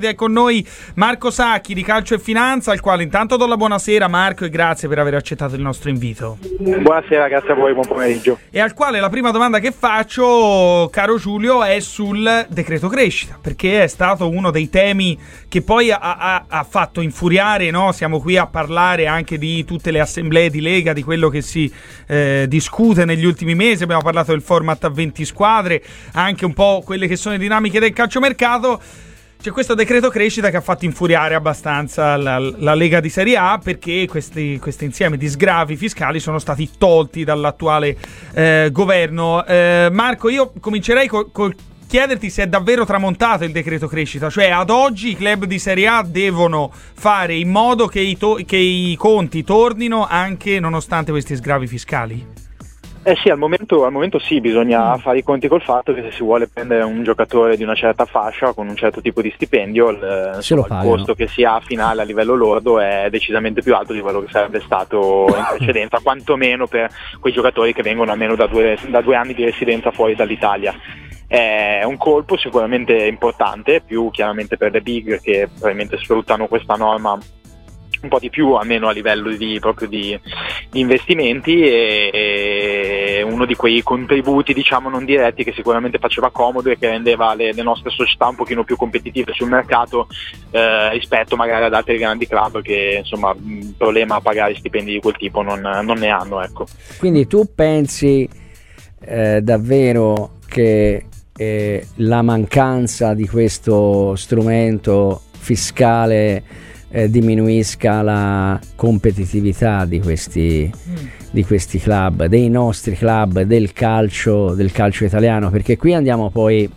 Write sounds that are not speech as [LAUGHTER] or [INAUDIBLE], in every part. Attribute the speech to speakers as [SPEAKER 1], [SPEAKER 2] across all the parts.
[SPEAKER 1] È con noi Marco Sacchi di Calcio e Finanza, al quale intanto do la buonasera Marco e grazie per aver accettato il nostro invito.
[SPEAKER 2] Buonasera, grazie a voi, buon pomeriggio.
[SPEAKER 1] E al quale la prima domanda che faccio, caro Giulio, è sul decreto crescita, perché è stato uno dei temi che poi ha, ha, ha fatto infuriare, no? siamo qui a parlare anche di tutte le assemblee di Lega, di quello che si eh, discute negli ultimi mesi, abbiamo parlato del format a 20 squadre, anche un po' quelle che sono le dinamiche del calciomercato. C'è questo decreto crescita che ha fatto infuriare abbastanza la, la Lega di Serie A perché questi, questo insieme di sgravi fiscali sono stati tolti dall'attuale eh, governo. Eh, Marco, io comincerei col, col chiederti se è davvero tramontato il decreto crescita, cioè ad oggi i club di Serie A devono fare in modo che i, to- che i conti tornino anche nonostante questi sgravi fiscali.
[SPEAKER 2] Eh sì, al momento, al momento, sì, bisogna mm. fare i conti col fatto che se si vuole prendere un giocatore di una certa fascia con un certo tipo di stipendio, il, insomma, il costo che si ha finale a livello lordo è decisamente più alto di quello che sarebbe stato in [COUGHS] precedenza, quantomeno per quei giocatori che vengono almeno da due, da due anni di residenza fuori dall'Italia. È un colpo sicuramente importante, più chiaramente per le big che probabilmente sfruttano questa norma un po' di più almeno a livello di, proprio di, di investimenti e, e, uno di quei contributi diciamo non diretti che sicuramente faceva comodo e che rendeva le, le nostre società un pochino più competitive sul mercato eh, rispetto magari ad altri grandi club che insomma un problema a pagare stipendi di quel tipo non, non ne hanno ecco.
[SPEAKER 3] quindi tu pensi eh, davvero che eh, la mancanza di questo strumento fiscale eh, diminuisca la competitività di questi, mm. di questi club, dei nostri club, del calcio, del calcio italiano, perché qui andiamo poi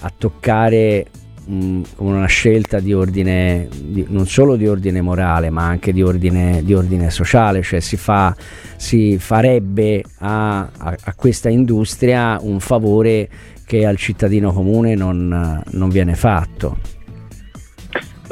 [SPEAKER 3] a toccare mh, una scelta di ordine, di, non solo di ordine morale, ma anche di ordine, di ordine sociale, cioè si, fa, si farebbe a, a, a, questa industria un favore che al cittadino comune non, non viene fatto.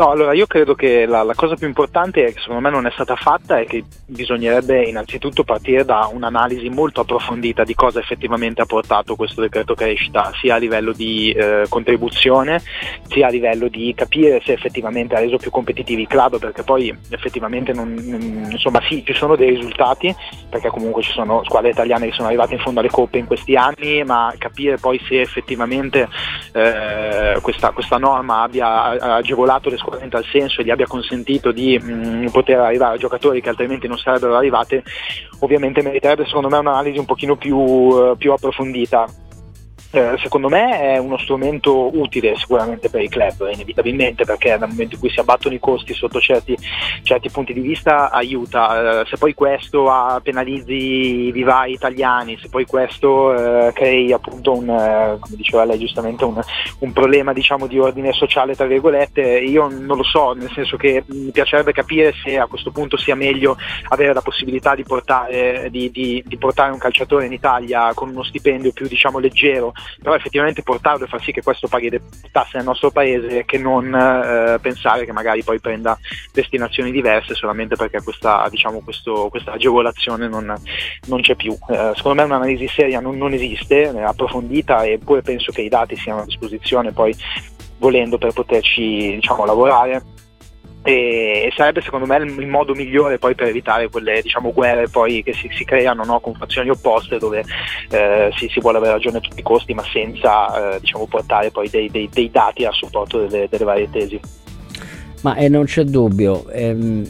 [SPEAKER 2] No, allora io credo che la, la, cosa più importante che secondo me non è stata fatta è che bisognerebbe innanzitutto partire da un'analisi molto approfondita di cosa effettivamente ha portato questo decreto crescita, sia a livello di eh, contribuzione, sia a livello di capire se effettivamente ha reso più competitivi i club, perché poi effettivamente non, insomma sì, ci sono dei risultati, perché comunque ci sono squadre italiane che sono arrivate in fondo alle coppe in questi anni, ma capire poi se effettivamente eh, questa, questa norma abbia agevolato le squadre in tal senso e gli abbia consentito di mh, mm, poter arrivare a giocatori che altrimenti non sarebbero arrivate, ovviamente meriterebbe secondo me un'analisi un pochino più, uh, più approfondita eh, secondo me è uno strumento utile sicuramente per i club, inevitabilmente, perché nel momento in cui si abbattono i costi sotto certi, certi punti di vista aiuta. Eh, se poi questo ah, penalizzi i vivai italiani, se poi questo eh, crei appunto un, eh, come diceva lei giustamente, un, un problema diciamo, di ordine sociale, tra virgolette, io non lo so, nel senso che mi piacerebbe capire se a questo punto sia meglio avere la possibilità di portare, di, di, di portare un calciatore in Italia con uno stipendio più diciamo, leggero però effettivamente portarlo e far sì che questo paghi le tasse nel nostro paese che non eh, pensare che magari poi prenda destinazioni diverse solamente perché questa, diciamo, questo, questa agevolazione non, non, c'è più. Eh, secondo me un'analisi seria non, non esiste, approfondita eppure penso che i dati siano a disposizione poi volendo per poterci diciamo, lavorare e sarebbe secondo me il modo migliore poi per evitare quelle diciamo, guerre che si, si creano no? con fazioni opposte dove eh, si, si, vuole avere ragione a tutti i costi ma senza eh, diciamo, portare poi dei, dei, dei, dati a supporto delle, delle varie tesi.
[SPEAKER 3] Ma eh, non c'è dubbio, ehm,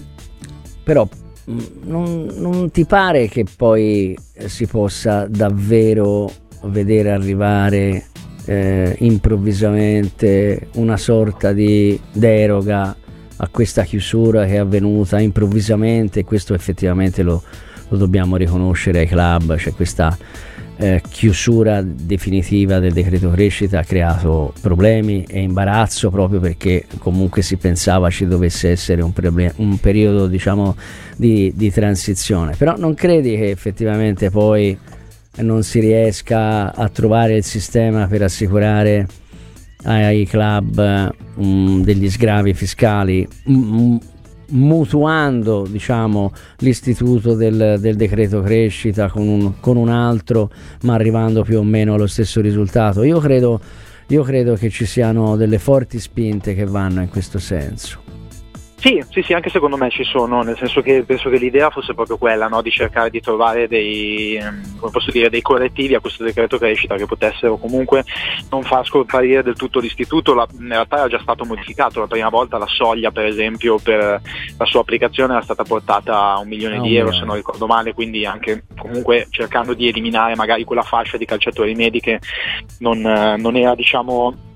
[SPEAKER 3] però mm, non, non ti pare che poi si possa davvero vedere arrivare eh, improvvisamente una sorta di deroga a questa chiusura che è avvenuta improvvisamente questo effettivamente lo, lo dobbiamo riconoscere ai club, cioè questa eh, chiusura definitiva del decreto crescita ha creato problemi e imbarazzo proprio perché comunque si pensava ci dovesse essere un, pre- un periodo diciamo di, di transizione, però non credi che effettivamente poi non si riesca a trovare il sistema per assicurare ai club um, degli sgravi fiscali um, mutuando diciamo, l'istituto del, del, decreto crescita con un, con un altro ma arrivando più o meno allo stesso risultato io credo io credo che ci siano delle forti spinte che vanno in questo senso.
[SPEAKER 2] Sì, sì, sì, anche secondo me ci sono, nel senso che penso che l'idea fosse proprio quella, no? di cercare di trovare dei, ehm, dire, dei, correttivi a questo decreto crescita che potessero comunque non far scomparire del tutto l'istituto, la, in realtà era già stato modificato, la prima volta la soglia per esempio per la sua applicazione era stata portata a un milione oh, di euro se non ricordo male, quindi anche comunque cercando di eliminare magari quella fascia di calciatori medi che non, non era diciamo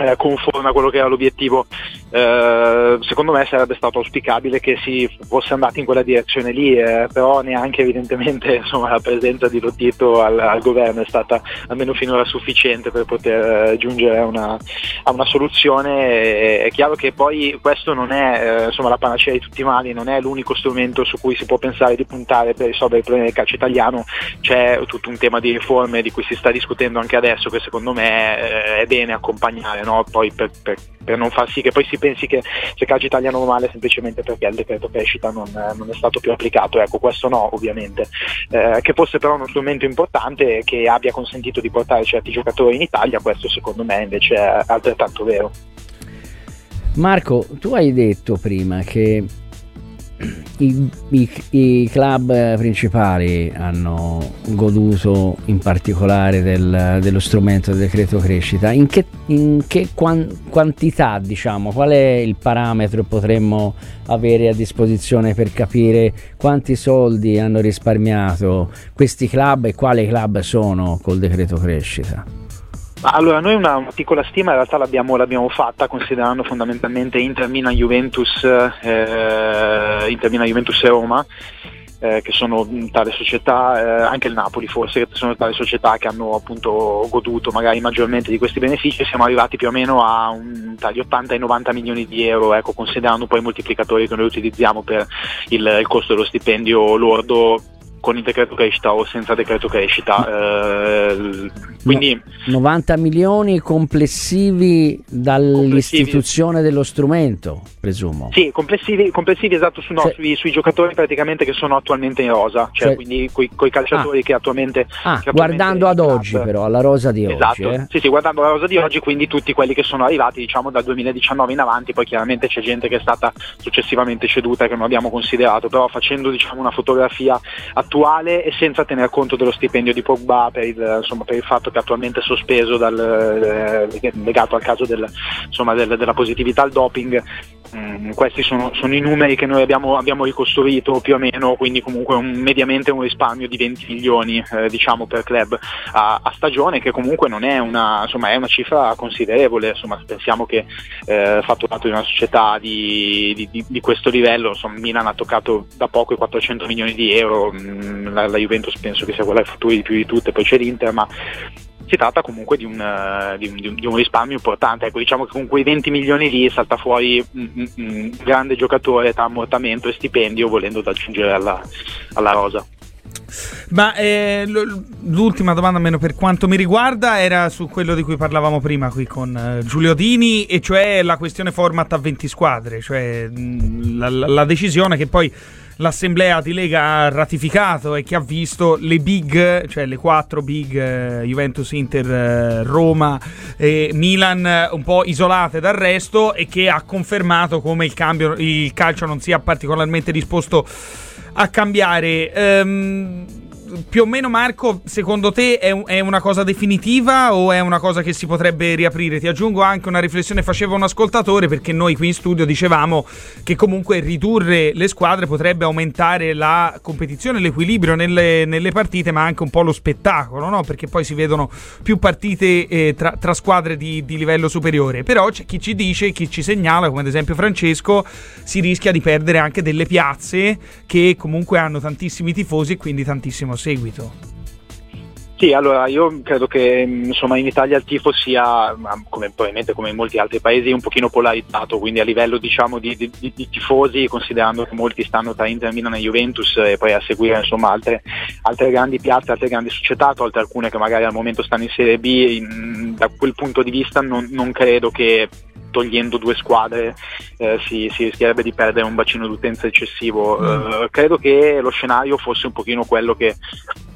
[SPEAKER 2] eh, conforme a quello che era l'obiettivo eh, secondo me sarebbe stato auspicabile che si fosse andati in quella direzione lì, eh, però neanche evidentemente [LAUGHS] insomma, la presenza di Lotito al, al, governo è stata almeno finora sufficiente per poter eh, giungere a una, a una soluzione. È chiaro che poi questo non è eh, insomma, la panacea di tutti i mali, non è l'unico strumento su cui si può pensare di puntare per risolvere i problemi del calcio italiano, c'è tutto un tema di riforme di cui si sta discutendo anche adesso che secondo me eh, è bene accompagnare no? Poi per, per, per non far sì che poi si pensi che se calcio italiano male semplicemente perché il decreto crescita non, non, è stato più applicato, ecco questo no ovviamente, eh, che fosse però uno strumento importante che abbia consentito di portare certi giocatori in Italia, questo secondo me invece è altrettanto vero.
[SPEAKER 3] Marco, tu hai detto prima che i, i, i, club principali hanno goduto in particolare del, dello strumento del decreto crescita. In che, in che quan, quantità, diciamo, qual è il parametro potremmo avere a disposizione per capire quanti soldi hanno risparmiato questi club e quali club sono col decreto crescita?
[SPEAKER 2] Allora, noi una, piccola stima in realtà l'abbiamo, l'abbiamo fatta considerando fondamentalmente Inter, Milan, Juventus, eh, Inter, Juventus e Roma. Eh, che sono tale società, eh, anche il Napoli forse, che sono tale società che hanno appunto goduto magari maggiormente di questi benefici, siamo arrivati più o meno a un, tra gli 80 e i 90 milioni di euro, ecco, considerando poi i moltiplicatori che noi utilizziamo per il, il costo dello stipendio lordo con il decreto crescita o senza decreto crescita. Eh, quindi,
[SPEAKER 3] 90 milioni complessivi dall'istituzione complessivi. dello strumento, presumo.
[SPEAKER 2] Sì, complessivi, complessivi esatto su, no, cioè, sui, sui, giocatori praticamente che sono attualmente in rosa, cioè, cioè quindi coi, coi calciatori ah, che attualmente...
[SPEAKER 3] Ah, che guardando ad oggi però, alla rosa di
[SPEAKER 2] esatto,
[SPEAKER 3] oggi. Eh?
[SPEAKER 2] Sì, sì, guardando la rosa di oggi, quindi tutti quelli che sono arrivati diciamo dal 2019 in avanti, poi chiaramente c'è gente che è stata successivamente ceduta che non abbiamo considerato, però facendo diciamo una fotografia attuale e senza tener conto dello stipendio di Pogba per il, insomma, per il fatto che attualmente è sospeso dal, eh, legato al caso del, insomma, del, della positività al doping. Mm, questi sono, sono, i numeri che noi abbiamo, abbiamo, ricostruito più o meno, quindi comunque un, mediamente un risparmio di 20 milioni eh, diciamo, per club a, a, stagione, che comunque non è una, insomma, è una cifra considerevole. Insomma, pensiamo che eh, fatturato di una società di, di, di questo livello, Milan ha toccato da poco i 400 milioni di euro, mh, mm, la, la, Juventus penso che sia quella che fatturi di più di tutte, poi c'è l'Inter, ma si tratta comunque di un, uh, di, un, di un, risparmio importante. Ecco, diciamo che con quei 20 milioni lì salta fuori un, un grande giocatore tra ammortamento e stipendio volendo aggiungere alla, alla rosa.
[SPEAKER 1] Ma eh, l'ultima domanda, almeno per quanto mi riguarda, era su quello di cui parlavamo prima qui con eh, Giulio Dini, e cioè la questione format a 20 squadre, cioè mh, la, la, decisione che poi l'assemblea di Lega ha ratificato e che ha visto le big, cioè le quattro big eh, Juventus, Inter, eh, Roma e Milan un po' isolate dal resto e che ha confermato come il, cambio, il calcio non sia particolarmente disposto a cambiare. Um, più o meno Marco, secondo te è, è, una cosa definitiva o è una cosa che si potrebbe riaprire? Ti aggiungo anche una riflessione faceva un ascoltatore perché noi qui in studio dicevamo che comunque ridurre le squadre potrebbe aumentare la competizione, l'equilibrio nelle, nelle partite ma anche un po' lo spettacolo, no? perché poi si vedono più partite eh, tra, tra, squadre di, di livello superiore. Però c'è chi ci dice, chi ci segnala, come ad esempio Francesco, si rischia di perdere anche delle piazze che comunque hanno tantissimi tifosi e quindi tantissimo seguito.
[SPEAKER 2] Sì, allora io credo che insomma, in Italia il tifo sia, come, probabilmente come in molti altri paesi, un pochino polarizzato, quindi a livello diciamo, di, di, di, tifosi, considerando che molti stanno tra Inter, Milan e Juventus e poi a seguire insomma, altre, altre, grandi piazze, altre grandi società, tolte alcune che magari al momento stanno in Serie B, in, da quel punto di vista non, non credo che togliendo due squadre eh, si, si, rischierebbe di perdere un bacino d'utenza eccessivo. Mm. Eh, credo che lo scenario fosse un pochino quello che,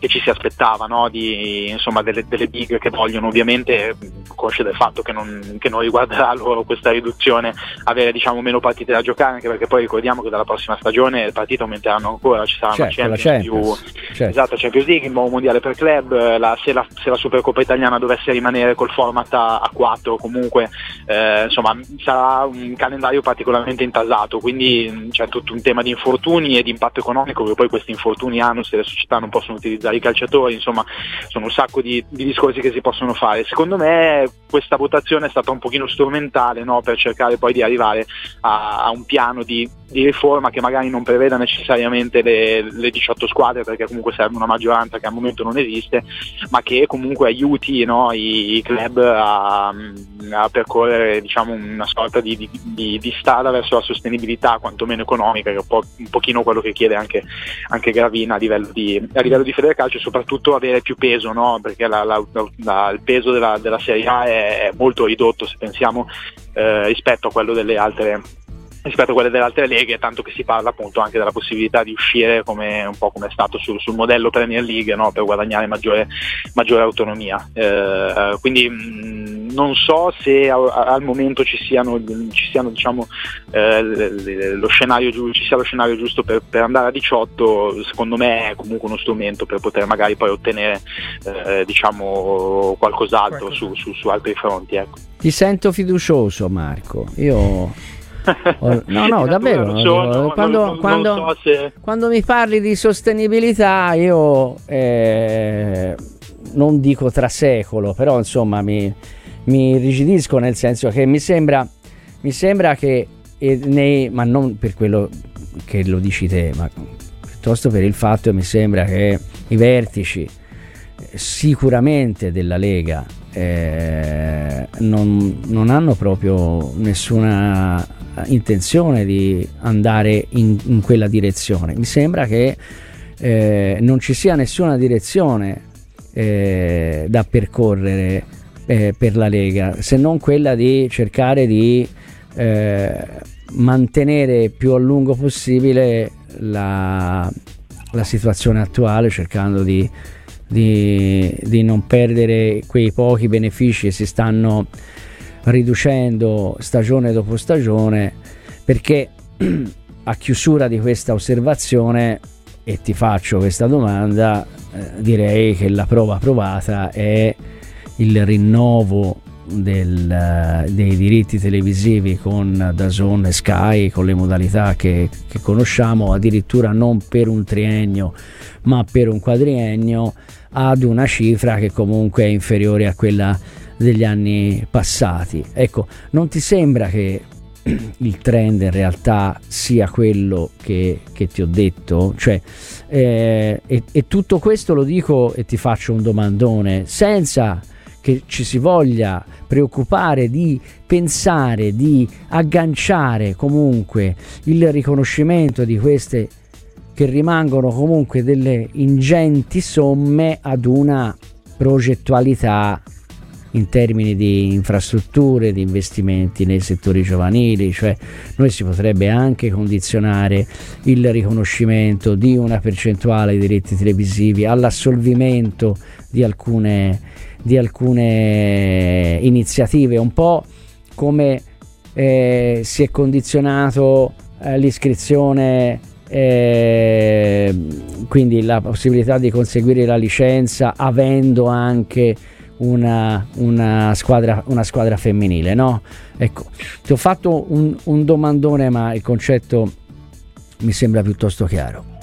[SPEAKER 2] che ci si aspettava, no? di, insomma, delle, delle, big che vogliono ovviamente, consce del fatto che non, che non riguarderà [LAUGHS] loro questa riduzione, avere diciamo, meno partite da giocare, anche perché poi ricordiamo che dalla prossima stagione le partite aumenteranno ancora, ci saranno
[SPEAKER 3] certo,
[SPEAKER 2] Champions,
[SPEAKER 3] Champions.
[SPEAKER 2] più certo. esatto, Champions League, il nuovo mondiale per club, la, se, la, se, la, Supercoppa italiana dovesse rimanere col format a, a 4 comunque eh, insomma sarà un calendario particolarmente intasato, quindi c'è tutto un tema di infortuni e di impatto economico che poi questi infortuni hanno se le società non possono utilizzare i calciatori, insomma sono un sacco di, di discorsi che si possono fare. Secondo me questa votazione è stata un pochino strumentale no? per cercare poi di arrivare a, a un piano di, di, riforma che magari non preveda necessariamente le, le, 18 squadre perché comunque serve una maggioranza che al momento non esiste, ma che comunque aiuti no? I, i, club a, a percorrere diciamo, una sorta di, di, di, strada verso la sostenibilità quantomeno economica, che è un, po', pochino quello che chiede anche, anche Gravina a livello di, a di Federcalcio e soprattutto avere più peso, no? perché la, la, la, il peso della, della Serie A è molto ridotto se pensiamo eh, rispetto a quello delle altre rispetto a quelle delle altre leghe, tanto che si parla appunto anche della possibilità di uscire come, un po' come è stato sul, sul modello Premier League no? per guadagnare maggiore, maggiore autonomia. Eh, quindi mh, non so se a, a, al momento ci siano, ci siano diciamo, eh, lo scenario, ci sia lo scenario giusto per, per, andare a 18, secondo me è comunque uno strumento per poter magari poi ottenere eh, diciamo, qualcos'altro su, su, su, altri fronti. Ecco.
[SPEAKER 3] Ti sento fiducioso Marco, io [LAUGHS] No, no, davvero. Sono, quando, quando, so se... quando, mi parli di sostenibilità, io eh, non dico tra secolo, però insomma mi, mi rigidisco nel senso che mi sembra, mi sembra che, nei, ma non per quello che lo dici te, ma piuttosto per il fatto che mi sembra che i vertici sicuramente della Lega eh, non, non, hanno proprio nessuna intenzione di andare in, in quella direzione. Mi sembra che eh, non ci sia nessuna direzione eh, da percorrere eh, per la Lega, se non quella di cercare di eh, mantenere più a lungo possibile la, la situazione attuale, cercando di, di, di non perdere quei pochi benefici che si stanno riducendo stagione dopo stagione perché [CLEARS THROAT] a chiusura di questa osservazione e ti faccio questa domanda eh, direi che la prova provata è il rinnovo del, uh, dei diritti televisivi con Dazon e Sky con le modalità che, che conosciamo addirittura non per un triennio ma per un quadriennio ad una cifra che comunque è inferiore a quella degli anni passati. Ecco, non ti sembra che [CLEARS THROAT] il trend in realtà sia quello che, che ti ho detto? Cioè, eh, e, e tutto questo lo dico e ti faccio un domandone, senza che ci si voglia preoccupare di pensare, di agganciare comunque il riconoscimento di queste che rimangono comunque delle ingenti somme ad una progettualità in termini di infrastrutture, di investimenti nei settori giovanili, cioè noi si potrebbe anche condizionare il riconoscimento di una percentuale di diritti televisivi all'assolvimento di alcune, di alcune iniziative, un po' come eh, si è condizionato eh, l'iscrizione eh, quindi la possibilità di conseguire la licenza avendo anche una, una, squadra, una squadra femminile, no? Ecco, ti ho fatto un, un domandone, ma il concetto mi sembra piuttosto chiaro.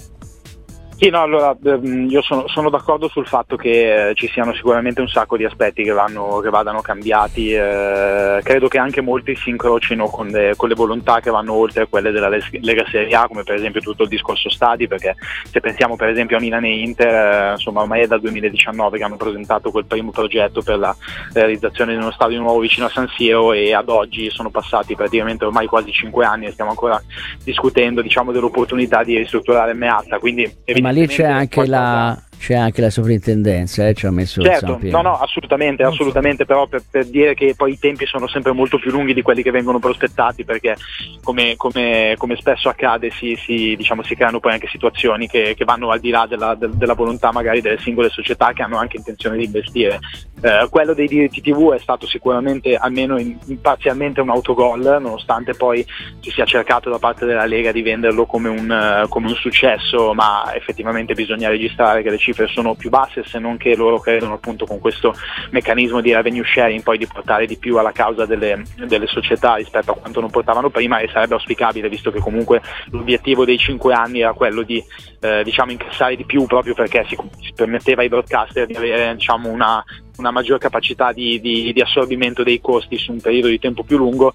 [SPEAKER 2] Sì, no, allora ehm, io sono, sono, d'accordo sul fatto che eh, ci siano sicuramente un sacco di aspetti che, vanno, che vadano cambiati, eh, credo che anche molti si incrocino con le, con le, volontà che vanno oltre quelle della Lega Serie A, come per esempio tutto il discorso stadi, perché se pensiamo per esempio a Milan e Inter, eh, insomma ormai è dal 2019 che hanno presentato quel primo progetto per la realizzazione di uno stadio nuovo vicino a San Siro e ad oggi sono passati praticamente ormai quasi 5 anni e stiamo ancora discutendo diciamo, dell'opportunità di ristrutturare Meatta, quindi
[SPEAKER 3] lì c'è anche, la, c'è anche la soprintendenza, eh, ci ha messo
[SPEAKER 2] certo, no, no, assolutamente, assolutamente, però per, per, dire che poi i tempi sono sempre molto più lunghi di quelli che vengono prospettati, perché come, come, come spesso accade si, si, diciamo, si, creano poi anche situazioni che, che vanno al di là della, de, della, volontà magari delle singole società che hanno anche intenzione di investire. Eh, quello dei diritti TV è stato sicuramente almeno in, in parzialmente un autogol, nonostante poi si sia cercato da parte della Lega di venderlo come un, come un successo, ma effettivamente bisogna registrare che le cifre sono più basse se non che loro credono appunto con questo meccanismo di revenue sharing poi di portare di più alla causa delle, delle società rispetto a quanto non portavano prima e sarebbe auspicabile visto che comunque l'obiettivo dei 5 anni era quello di eh, diciamo incassare di più proprio perché si, si permetteva ai broadcaster di avere diciamo, una, una maggior capacità di, di, di assorbimento dei costi su un periodo di tempo più lungo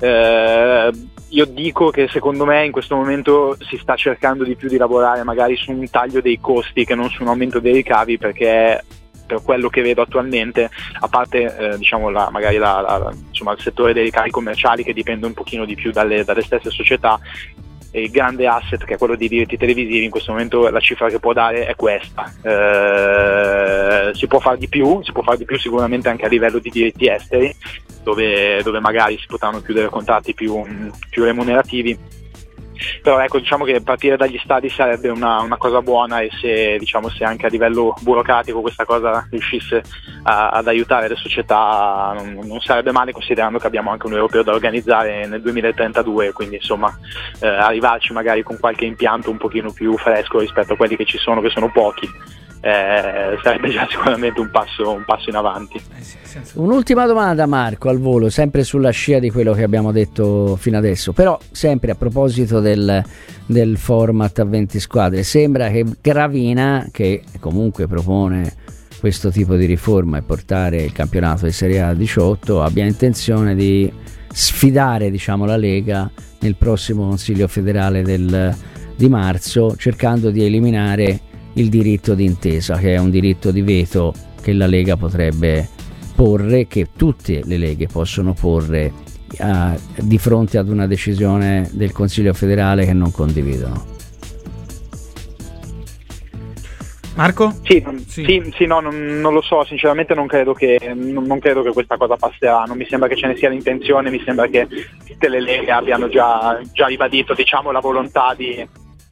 [SPEAKER 2] eh, io dico che secondo me in questo momento si sta cercando di più di lavorare magari su un taglio dei costi che non su un aumento dei ricavi perché per quello che vedo attualmente, a parte eh, diciamo la, magari la, la, insomma, il settore dei ricavi commerciali che dipende un pochino di più dalle, dalle stesse società, il grande asset che è quello dei diritti televisivi in questo momento la cifra che può dare è questa. Eh, si può fare di più si può fare di più sicuramente anche a livello di diritti esteri dove, dove magari si potranno chiudere contratti più, più remunerativi però ecco diciamo che partire dagli stadi sarebbe una, una cosa buona e se, diciamo, se, anche a livello burocratico questa cosa riuscisse a, ad aiutare le società non, non, sarebbe male considerando che abbiamo anche un europeo da organizzare nel 2032 quindi insomma eh, arrivarci magari con qualche impianto un pochino più fresco rispetto a quelli che ci sono che sono pochi eh, sarebbe già sicuramente un passo, un passo in avanti.
[SPEAKER 3] Eh Un'ultima domanda Marco al volo, sempre sulla scia di quello che abbiamo detto fino adesso, però sempre a proposito del, del format a 20 squadre, sembra che Gravina, che comunque propone questo tipo di riforma e portare il campionato di Serie A a 18, abbia intenzione di sfidare diciamo, la Lega nel prossimo Consiglio federale del, di marzo, cercando di eliminare il diritto d'intesa, che è un diritto di veto che la Lega potrebbe porre, che tutte le leghe possono porre a, di fronte ad una decisione del Consiglio federale che non condividono.
[SPEAKER 1] Marco?
[SPEAKER 2] Sì, sì. sì, sì no, non, non, lo so, sinceramente non credo, che, non, non credo, che, questa cosa passerà, non mi sembra che ce ne sia l'intenzione, mi sembra che tutte le leghe abbiano già, già ribadito diciamo, la volontà di,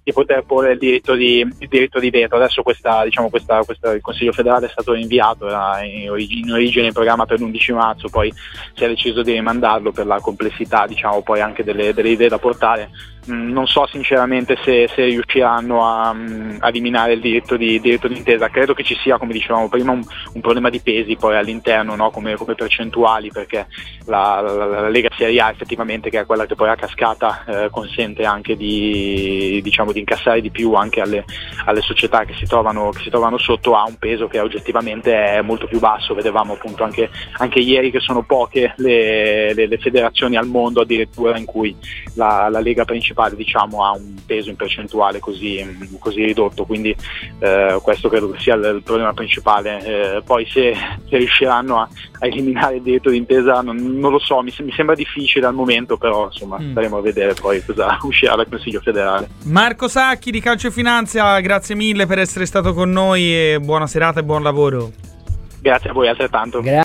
[SPEAKER 2] di poter porre il diritto di, il diritto di veto. Adesso questa, diciamo, questa, questa, il Consiglio federale è stato rinviato, era in origine, in programma per l'11 marzo, poi si è deciso di rimandarlo per la complessità diciamo, anche delle, delle idee da portare non so sinceramente se, se riusciranno a, mm, a, eliminare il diritto di, diritto di, intesa, credo che ci sia come dicevamo prima un, un problema di pesi poi all'interno no? come, come, percentuali perché la, la, la, Lega Serie A effettivamente che è quella che poi a cascata eh, consente anche di, diciamo, di, incassare di più anche alle, alle società che si, trovano, che si, trovano, sotto ha un peso che oggettivamente è molto più basso, vedevamo appunto anche, anche ieri che sono poche le, le, le, federazioni al mondo addirittura in cui la, Lega principale principale diciamo, ha un peso in percentuale così, così ridotto, quindi eh, questo credo sia il, il problema principale. Eh, poi se, se riusciranno a, a, eliminare il diritto d'intesa non, non lo so, mi, mi, sembra difficile al momento, però insomma mm. staremo a vedere poi cosa [LAUGHS] uscirà dal Consiglio federale.
[SPEAKER 1] Marco Sacchi di Calcio e Finanza, grazie mille per essere stato con noi e buona serata e buon lavoro.
[SPEAKER 2] Grazie a voi altrettanto.
[SPEAKER 3] Grazie.